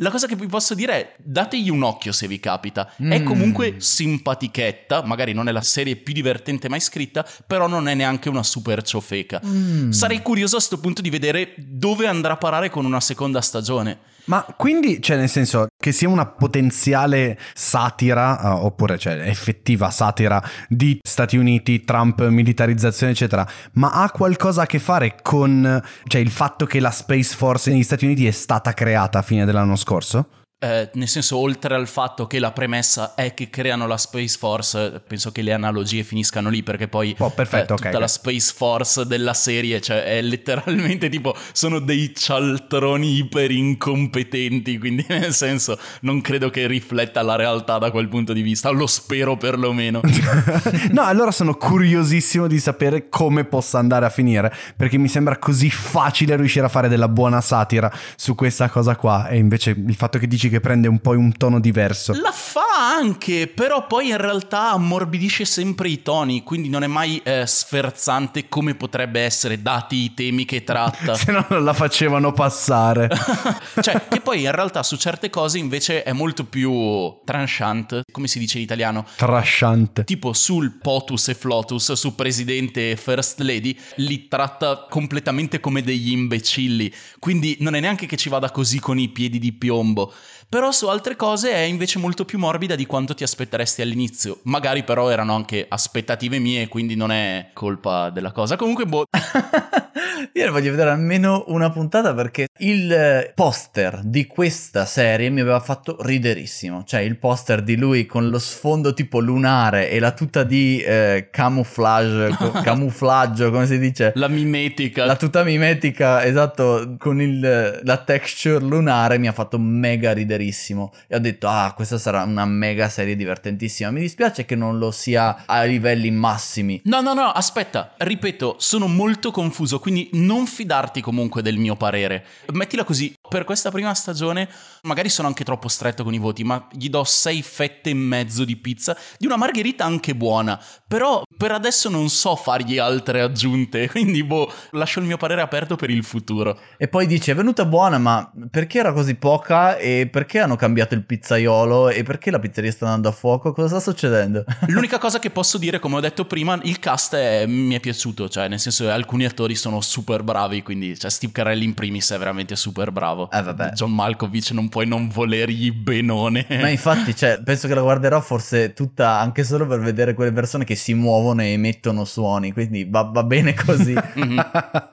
S2: La cosa che vi posso dire è dategli un occhio se vi capita. È
S3: Mm.
S2: comunque simpatichetta, magari non è la serie più divertente mai scritta, però non è neanche una super ciofeca.
S3: Mm.
S2: Sarei curioso a sto punto di vedere dove andrà a parare con una seconda stagione.
S1: Ma quindi, cioè, nel senso che sia una potenziale satira, eh, oppure cioè effettiva satira di Stati Uniti, Trump, militarizzazione, eccetera, ma ha qualcosa a che fare con cioè, il fatto che la Space Force negli Stati Uniti è stata creata a fine dell'anno scorso?
S2: Eh, nel senso, oltre al fatto che la premessa è che creano la Space Force, penso che le analogie finiscano lì perché poi
S1: Oh, perfetto,
S2: eh, tutta
S1: ok.
S2: la Space Force della serie, cioè è letteralmente tipo sono dei cialtroni iper incompetenti, quindi nel senso non credo che rifletta la realtà da quel punto di vista, lo spero perlomeno.
S1: no, allora sono curiosissimo di sapere come possa andare a finire, perché mi sembra così facile riuscire a fare della buona satira su questa cosa qua, e invece il fatto che dici che prende un po' un tono diverso.
S2: La fa anche, però poi in realtà ammorbidisce sempre i toni, quindi non è mai eh, sferzante come potrebbe essere dati i temi che tratta.
S1: Se no non la facevano passare.
S2: cioè, che poi in realtà su certe cose invece è molto più tranchant, come si dice in italiano.
S1: Trasciante.
S2: Tipo sul POTUS e FLOTUS, su Presidente e First Lady, li tratta completamente come degli imbecilli. Quindi non è neanche che ci vada così con i piedi di piombo. Però su altre cose è invece molto più morbida di quanto ti aspetteresti all'inizio. Magari però erano anche aspettative mie, quindi non è colpa della cosa. Comunque, boh,
S3: Io ne voglio vedere almeno una puntata perché il eh, poster di questa serie mi aveva fatto riderissimo. Cioè il poster di lui con lo sfondo tipo lunare e la tuta di eh, camouflage, co- camuffaggio, come si dice?
S2: la mimetica.
S3: La tuta mimetica, esatto, con il- la texture lunare mi ha fatto mega riderissimo. E ho detto, ah, questa sarà una mega serie divertentissima. Mi dispiace che non lo sia a livelli massimi.
S2: No, no, no, aspetta, ripeto, sono molto confuso, quindi non fidarti comunque del mio parere. Mettila così, per questa prima stagione magari sono anche troppo stretto con i voti, ma gli do sei fette e mezzo di pizza, di una margherita anche buona, però per adesso non so fargli altre aggiunte, quindi boh, lascio il mio parere aperto per il futuro.
S3: E poi dice, è venuta buona, ma perché era così poca? E perché hanno cambiato il pizzaiolo? E perché la pizzeria sta andando a fuoco? Cosa sta succedendo?
S2: L'unica cosa che posso dire, come ho detto prima, il cast è- mi è piaciuto, cioè nel senso che alcuni attori sono super bravi, quindi cioè, Steve Carell in primis è veramente super bravo.
S3: Eh, vabbè.
S2: John Malkovich non puoi non volergli benone.
S3: Ma infatti, cioè, penso che la guarderò forse tutta anche solo per vedere quelle persone che si muovono e emettono suoni, quindi va, va bene così.
S2: Mhm.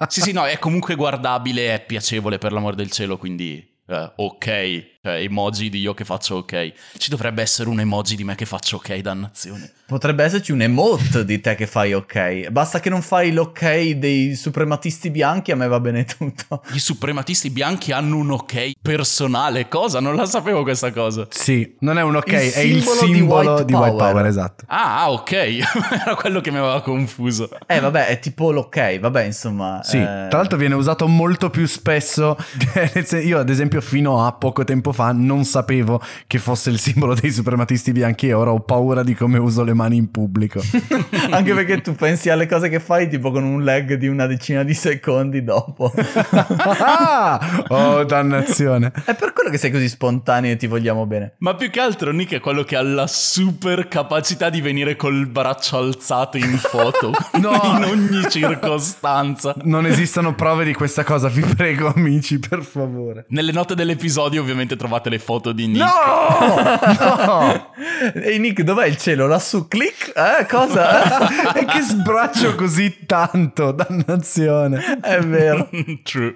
S2: Sì, sì, no, è comunque guardabile, è piacevole per l'amor del cielo, quindi eh, ok. Cioè, emoji di io che faccio ok. Ci dovrebbe essere un emoji di me che faccio ok, dannazione.
S3: Potrebbe esserci un emote di te che fai ok. Basta che non fai l'ok dei suprematisti bianchi, a me va bene tutto.
S2: I suprematisti bianchi hanno un ok personale, cosa? Non la sapevo questa cosa.
S1: Sì, non è un ok,
S3: Il
S1: è il
S3: simbolo di white
S1: di white
S3: power.
S1: power, esatto.
S2: Ah, ok. Era quello che mi aveva confuso.
S3: Eh, vabbè, è tipo l'ok, vabbè, insomma.
S1: Sì,
S3: eh,
S1: tra l'altro viene usato molto più spesso. Io, ad esempio, fino a poco tempo fa non sapevo che fosse il simbolo dei suprematisti bianchi e ora ho paura di come uso le mani in pubblico.
S3: Anche perché tu pensi alle cose che fai tipo con un lag di una decina di secondi dopo.
S1: ah! Oh, dannazione.
S3: È per quello che sei così spontaneo e ti vogliamo bene.
S2: Ma più che altro Nick è quello che ha la super capacità di venire col braccio alzato in foto.
S1: No.
S2: in ogni circostanza.
S1: Non esistono prove di questa cosa, vi prego amici, per favore.
S2: Nelle note dell'episodio ovviamente trovate le foto di Nick.
S1: No! No!
S3: Ehi Nick, dov'è il cielo? Lassù, click? Eh, cosa?
S1: E che sbraccio così tanto, dannazione.
S3: È vero.
S2: True.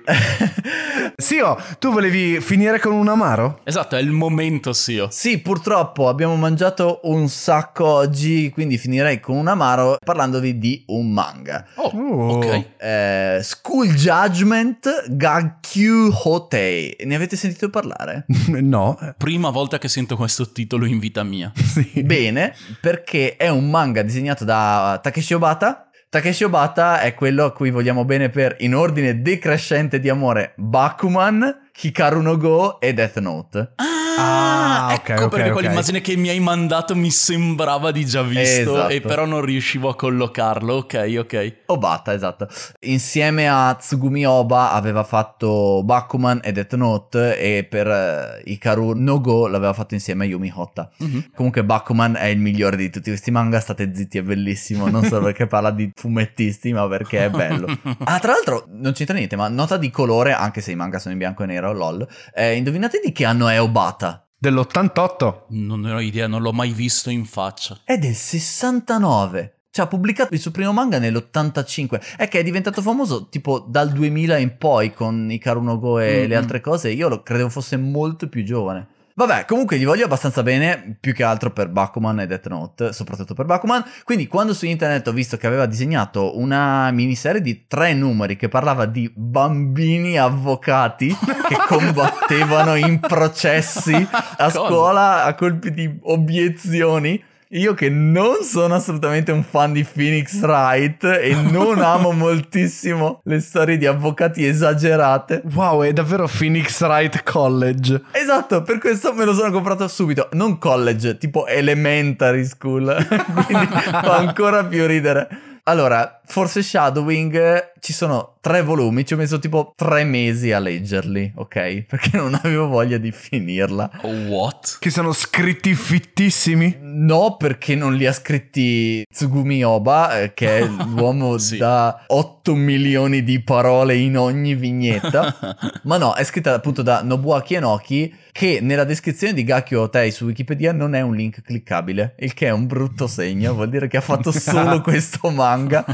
S1: Sio, tu volevi finire con un amaro?
S2: Esatto, è il momento, Sio.
S3: Sì, purtroppo abbiamo mangiato un sacco oggi, quindi finirei con un amaro parlandovi di un manga.
S2: Oh,
S1: Oh.
S2: ok.
S3: Eh, School Judgment Gakyu Hotei. Ne avete sentito parlare?
S1: No.
S2: Prima volta che sento questo titolo in vita mia.
S1: Sì.
S3: Bene, perché è un manga disegnato da Takeshi Obata. Takeshi Obata è quello a cui vogliamo bene per, in ordine decrescente di amore, Bakuman, Hikaru no Go e Death Note.
S1: Ah, ok,
S2: ecco
S1: ok,
S2: perché
S1: ok.
S2: quell'immagine che mi hai mandato mi sembrava di già visto
S3: Esatto.
S2: e però non riuscivo a collocarlo. Ok, ok.
S3: Obata, esatto. Insieme a Tsugumi Oba aveva fatto Bakuman e Death Note e per eh, Hikaru no Go l'aveva fatto insieme a Yumi Hotta.
S2: Mhm.
S3: Comunque Bakuman è il migliore di tutti questi manga, state zitti, è bellissimo, non solo perché parla di fumettisti, ma perché è bello. Ah, tra l'altro non c'entra niente, ma nota di colore, anche se i manga sono in bianco e nero, lol. Eh, indovinate di che anno è Obata?
S1: Dell'88.
S2: Non ne ho idea, non l'ho mai visto in faccia.
S3: È del 69. Cioè, ha pubblicato il suo primo manga nell'85. È che è diventato famoso tipo dal 2000 in poi con Ikaru no Go e
S2: Mhm.
S3: le altre cose. Io lo credevo fosse molto più giovane. Vabbè, comunque gli voglio abbastanza bene, più che altro per Bakuman e Death Note, soprattutto per Bakuman. Quindi quando su internet ho visto che aveva disegnato una miniserie di tre numeri che parlava di bambini avvocati che combattevano in processi a scuola a colpi di obiezioni. Io che non sono assolutamente un fan di Phoenix Wright e non amo moltissimo le storie di avvocati esagerate.
S1: Wow, è davvero Phoenix Wright College.
S3: Esatto, per questo me lo sono comprato subito. Non college, tipo elementary school. Quindi fa ancora più ridere. Allora, forse Shadowing ci sono tre volumi, ci ho messo tipo tre mesi a leggerli, ok? Perché non avevo voglia di finirla.
S2: Oh, what?
S1: Che sono scritti fittissimi.
S3: No, perché non li ha scritti Tsugumi Oba, eh, che è l'uomo
S2: Sì.
S3: da 8 milioni di parole in ogni vignetta. Ma no, è scritta appunto da Nobuaki Enoki, che nella descrizione di Gakyo Otei su Wikipedia non è un link cliccabile, il che è un brutto segno, vuol dire che ha fatto solo questo manga.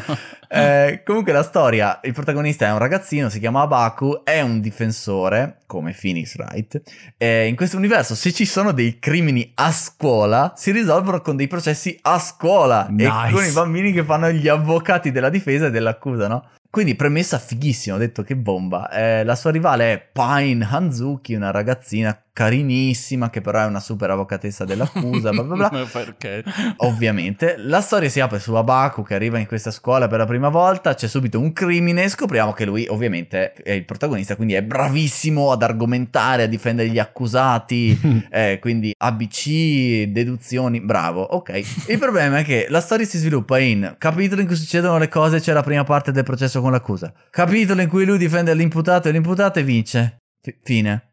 S3: Eh, comunque la storia, il protagonista è un ragazzino, si chiama Abaku, è un difensore, come Phoenix Wright. Eh, in questo universo, se ci sono dei crimini a scuola, si risolvono con dei processi a scuola
S1: Nice.
S3: e con i bambini che fanno gli avvocati della difesa e dell'accusa, no? Quindi premessa fighissima, ho detto che bomba. Eh, la sua rivale è Pine Hanzuki, una ragazzina carinissima che però è una super avvocatessa dell'accusa, bla bla bla.
S2: Perché?
S3: Ovviamente, la storia si apre su Abaku che arriva in questa scuola per la prima volta, c'è subito un crimine, scopriamo che lui ovviamente è il protagonista, quindi è bravissimo ad argomentare, a difendere gli accusati, eh, quindi ABC, deduzioni, bravo, ok. Il problema è che la storia si sviluppa in capitolo in cui succedono le cose, c'è la prima parte del processo con l'accusa, capitolo in cui lui difende l'imputato e l'imputato e vince. Fi- fine.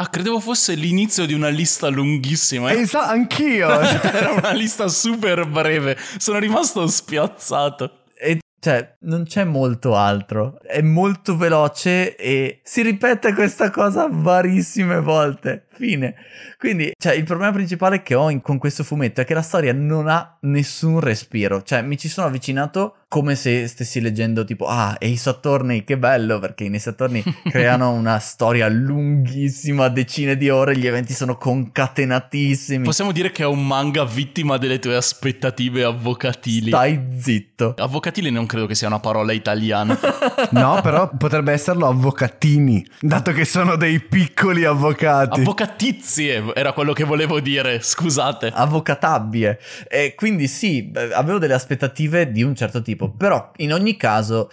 S2: Ah, credevo fosse l'inizio di una lista lunghissima.
S1: Esatto, anch'io.
S2: Era una lista super breve. Sono rimasto spiazzato.
S3: E cioè, non c'è molto altro. È molto veloce e si ripete questa cosa varissime volte. Fine. Quindi, cioè, il problema principale che ho in- con questo fumetto è che la storia non ha nessun respiro. Cioè, mi ci sono avvicinato come se stessi leggendo tipo, ah, Ace Attorney, che bello, perché Ace Attorney creano una storia lunghissima, decine di ore, gli eventi sono concatenatissimi.
S2: Possiamo dire che è un manga vittima delle tue aspettative avvocatili.
S3: Stai zitto.
S2: Avvocatili non credo che sia una parola italiana.
S1: No, però potrebbe esserlo avvocatini, dato che sono dei piccoli avvocati.
S2: Avvocatini avvocatizie era quello che volevo dire, scusate.
S3: avvocatabile. E quindi sì, avevo delle aspettative di un certo tipo, però in ogni caso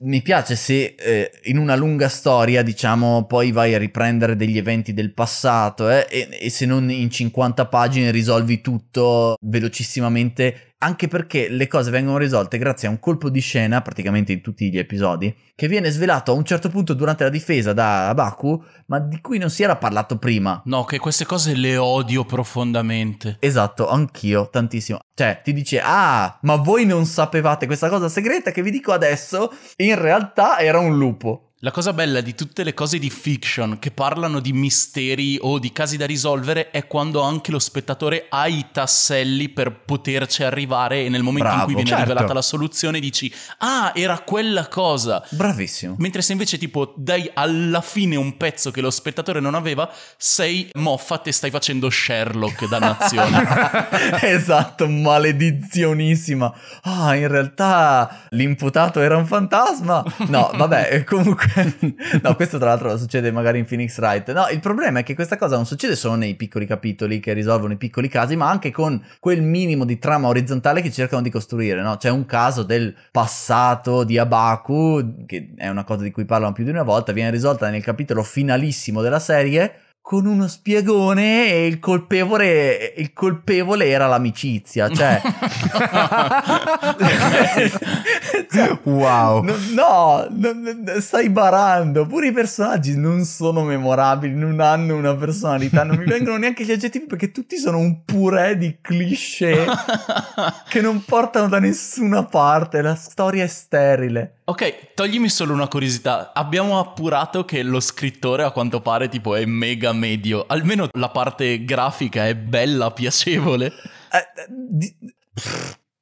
S3: mi piace se eh, in una lunga storia, diciamo, poi vai a riprendere degli eventi del passato eh, e, e se non in 50 pagine risolvi tutto velocissimamente anche perché le cose vengono risolte grazie a un colpo di scena, praticamente in tutti gli episodi, che viene svelato a un certo punto durante la difesa da Abaku, ma di cui non si era parlato prima.
S2: No, che queste cose le odio profondamente.
S3: Esatto, anch'io, tantissimo. Cioè, ti dice, ah, ma voi non sapevate questa cosa segreta che vi dico adesso? In realtà era un lupo.
S2: La cosa bella di tutte le cose di fiction che parlano di misteri o di casi da risolvere è quando anche lo spettatore ha i tasselli per poterci arrivare e nel momento in
S3: Bravo,
S2: cui viene
S1: certo.
S2: rivelata la soluzione dici ah era quella cosa.
S3: Bravissimo.
S2: Mentre se invece tipo dai alla fine un pezzo che lo spettatore non aveva, sei Moffat e stai facendo Sherlock, dannazione.
S3: esatto, maledizionissima. Ah, in realtà l'imputato era un fantasma. No, vabbè, comunque. no, questo tra l'altro succede magari in Phoenix Wright. No, il problema è che questa cosa non succede solo nei piccoli capitoli che risolvono i piccoli casi, ma anche con quel minimo di trama orizzontale che cercano di costruire, no? C'è un caso del passato di Abaku, che è una cosa di cui parlano più di una volta, viene risolta nel capitolo finalissimo della serie con uno spiegone e il colpevole, il colpevole era l'amicizia, cioè... Cioè,
S1: Wow.
S3: No, no, no, no, stai barando. Pure i personaggi non sono memorabili, non hanno una personalità, non mi vengono neanche gli aggettivi perché tutti sono un purè di cliché che non portano da nessuna parte. La storia è sterile.
S2: Ok, toglimi solo una curiosità. Abbiamo appurato che lo scrittore a quanto pare tipo è mega medio. Almeno la parte grafica è bella, piacevole.
S3: Eh, eh, di-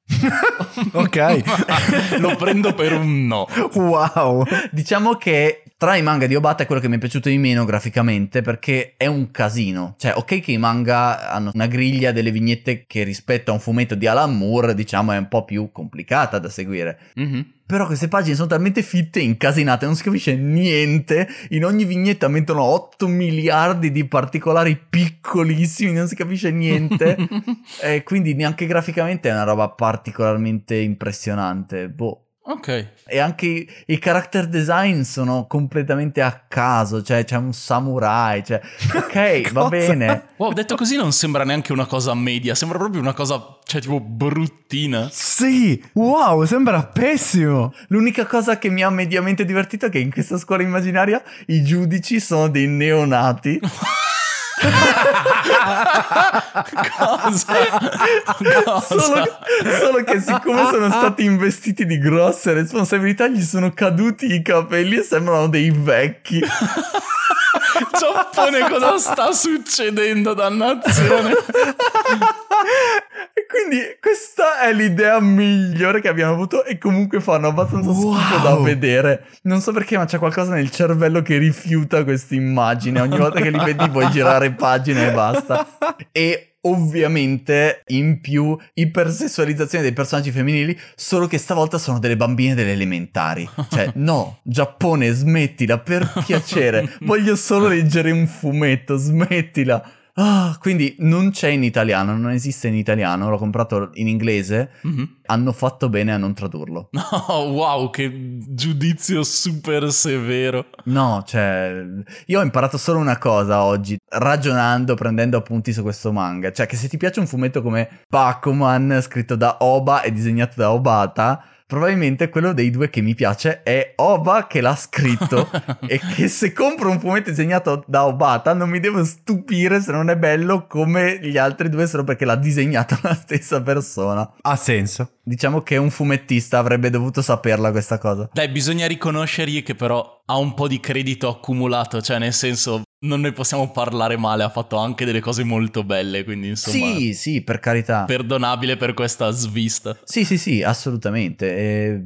S1: ok.
S2: Lo prendo per un no.
S1: Wow.
S3: Diciamo che tra i manga di Obata è quello che mi è piaciuto di meno graficamente perché è un casino. Cioè, ok che i manga hanno una griglia delle vignette che rispetto a un fumetto di Alan Moore, diciamo, è un po' più complicata da seguire.
S2: Mhm.
S3: Però queste pagine sono talmente fitte e incasinate, non si capisce niente. In ogni vignetta mettono 8 miliardi di particolari piccolissimi, non si capisce niente. e quindi neanche graficamente è una roba particolarmente impressionante. Boh.
S2: Ok.
S3: E anche i, i character design sono completamente a caso, cioè c'è un samurai, cioè ok, va bene.
S2: Wow, detto così non sembra neanche una cosa media, sembra proprio una cosa, cioè tipo bruttina.
S1: Sì. Wow, sembra pessimo.
S3: L'unica cosa che mi ha mediamente divertito è che in questa scuola immaginaria i giudici sono dei neonati.
S2: Cosa? Cosa?
S3: Solo, solo che siccome sono stati investiti di grosse responsabilità gli sono caduti i capelli e sembrano dei vecchi.
S2: Giappone, cosa sta succedendo, dannazione?
S3: quindi questa è l'idea migliore che abbiamo avuto e comunque fanno abbastanza schifo
S1: Wow.
S3: da vedere. Non so perché, ma c'è qualcosa nel cervello che rifiuta questa immagine. Ogni volta che li vedi vuoi girare pagina e basta. E ovviamente in più ipersessualizzazione dei personaggi femminili, solo che stavolta sono delle bambine delle elementari. Cioè, no, Giappone, smettila per piacere. Voglio solo leggere un fumetto, smettila. Ah, quindi non c'è in italiano, non esiste in italiano, l'ho comprato in inglese.
S2: Mhm.
S3: Hanno fatto bene a non tradurlo.
S2: No, wow, che giudizio super severo.
S3: No, cioè, io ho imparato solo una cosa oggi, ragionando, prendendo appunti su questo manga. Cioè, che se ti piace un fumetto come Bakuman, scritto da Oba e disegnato da Obata, probabilmente quello dei due che mi piace è Oba che l'ha scritto. e che se compro un fumetto disegnato da Obata non mi devo stupire se non è bello come gli altri due solo perché l'ha disegnato la stessa persona.
S1: Ha senso.
S3: Diciamo che un fumettista avrebbe dovuto saperla questa cosa.
S2: Dai, bisogna riconoscergli che però ha un po' di credito accumulato, cioè nel senso non ne possiamo parlare male, ha fatto anche delle cose molto belle, quindi insomma
S3: Sì, sì, per carità.
S2: perdonabile per questa svista.
S3: Sì, sì, sì, assolutamente. E,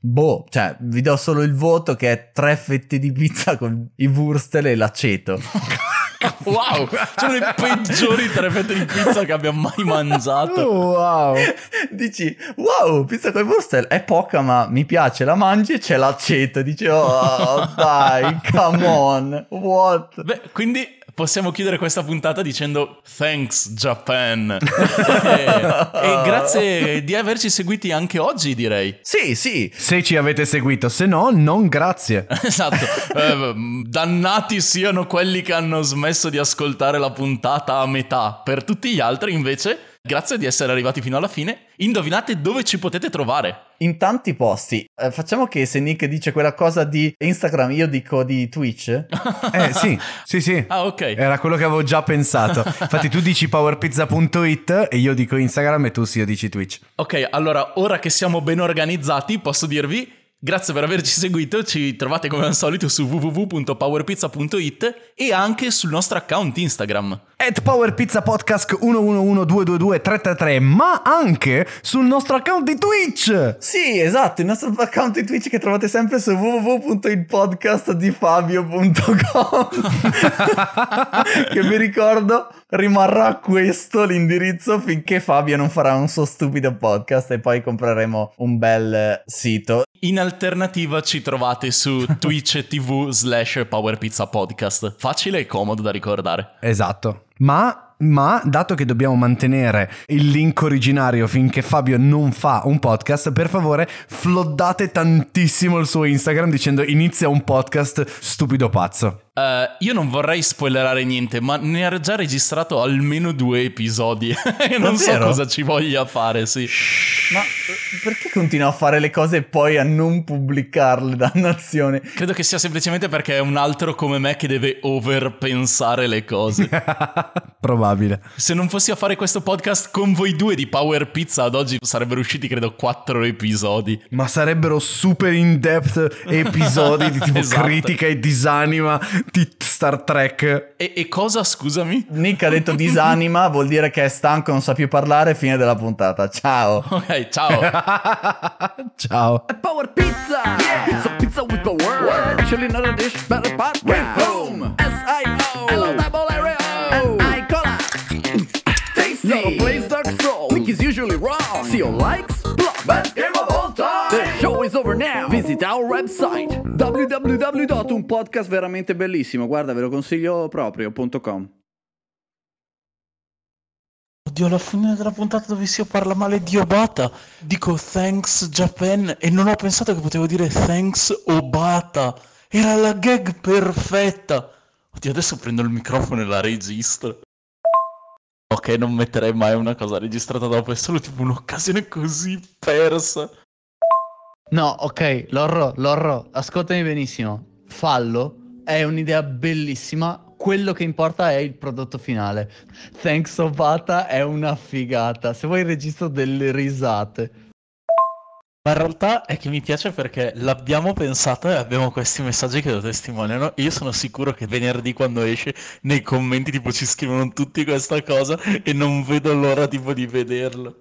S3: boh, cioè, vi do solo il voto che è tre fette di pizza con i wurstel e l'aceto.
S2: Wow, sono le peggiori tre fette di pizza che abbia mai mangiato.
S1: Wow.
S3: Dici, wow, pizza con i wurstel è poca, ma mi piace, la mangi e c'è l'aceto. Dici, oh, dai, come on, what?
S2: Beh, quindi possiamo chiudere questa puntata dicendo thanks Japan. e, e grazie di averci seguiti anche oggi, direi.
S3: Sì, sì.
S1: Se ci avete seguito, se no, non grazie.
S2: Esatto. Eh, dannati siano quelli che hanno smesso di ascoltare la puntata a metà. Per tutti gli altri, invece, grazie di essere arrivati fino alla fine. Indovinate dove ci potete trovare.
S3: In tanti posti. Eh, facciamo che se Nick dice quella cosa di Instagram, io dico di Twitch.
S1: Eh sì, sì, sì.
S2: Ah, ok.
S1: Era quello che avevo già pensato. Infatti tu dici powerpizza.it e io dico Instagram e tu sì, io dici Twitch.
S2: Ok, allora, ora che siamo ben organizzati, posso dirvi Grazie per averci seguito, ci trovate come al solito su www.powerpizza.it e anche sul nostro account Instagram.
S1: At powerpizzapodcast 1112223333 ma anche sul nostro account di Twitch.
S3: Sì, esatto, il nostro account di Twitch che trovate sempre su www.ilpodcastdifabio.com che vi ricordo rimarrà questo l'indirizzo finché Fabio non farà un suo stupido podcast e poi compreremo un bel sito.
S2: In alternativa ci trovate su Twitch TV slash Power Pizza Podcast. Facile e comodo da ricordare.
S1: Esatto. Ma ma dato che dobbiamo mantenere il link originario finché Fabio non fa un podcast, per favore floddate tantissimo il suo Instagram dicendo inizia un podcast stupido pazzo.
S2: Uh, io non vorrei spoilerare niente, ma ne ha già registrato almeno due episodi. e non so
S3: Davvero?
S2: cosa ci voglia fare, sì.
S3: Ma eh, perché continua a fare le cose e poi a non pubblicarle, dannazione?
S2: Credo che sia semplicemente perché è un altro come me che deve overpensare le cose.
S1: Probabile.
S2: Se non fossi a fare questo podcast con voi due di Power Pizza, ad oggi sarebbero usciti credo quattro episodi.
S1: Ma sarebbero super in depth episodi di tipo
S2: Esatto.
S1: critica e disanima di Star Trek.
S2: E, e cosa, scusami?
S3: Nick ha detto disanima, vuol dire che è stanco, non sa più parlare, fine della puntata. Ciao.
S2: Ok, ciao.
S1: Ciao.
S4: Power Pizza! Pizza, pizza with power! Actually not a dish, but a pot. Bring home! S-I-O! Hello, double Oreo! And I cola! Tasty! Not a place dark soul. Nick is usually wrong. CEO likes? Block. All is over now! Visit our website www. Un podcast veramente bellissimo. Guarda, ve lo consiglio proprio.com.
S2: Oddio, alla fine della puntata dove si parla male di Obata, dico thanks Japan e non ho pensato che potevo dire thanks Obata. Era la gag perfetta. Oddio, adesso prendo il microfono e la registro. Ok, non metterei mai una cosa registrata dopo, è solo tipo un'occasione così persa.
S5: No, ok, Lorro, Lorro, ascoltami benissimo. Fallo è un'idea bellissima. Quello che importa è il prodotto finale. Thanks Obata è una figata. Se vuoi registro delle risate.
S2: Ma in realtà è che mi piace perché l'abbiamo pensato e abbiamo questi messaggi che lo testimoniano. Io sono sicuro che venerdì quando esce nei commenti tipo ci scrivono tutti questa cosa e non vedo l'ora tipo di vederlo.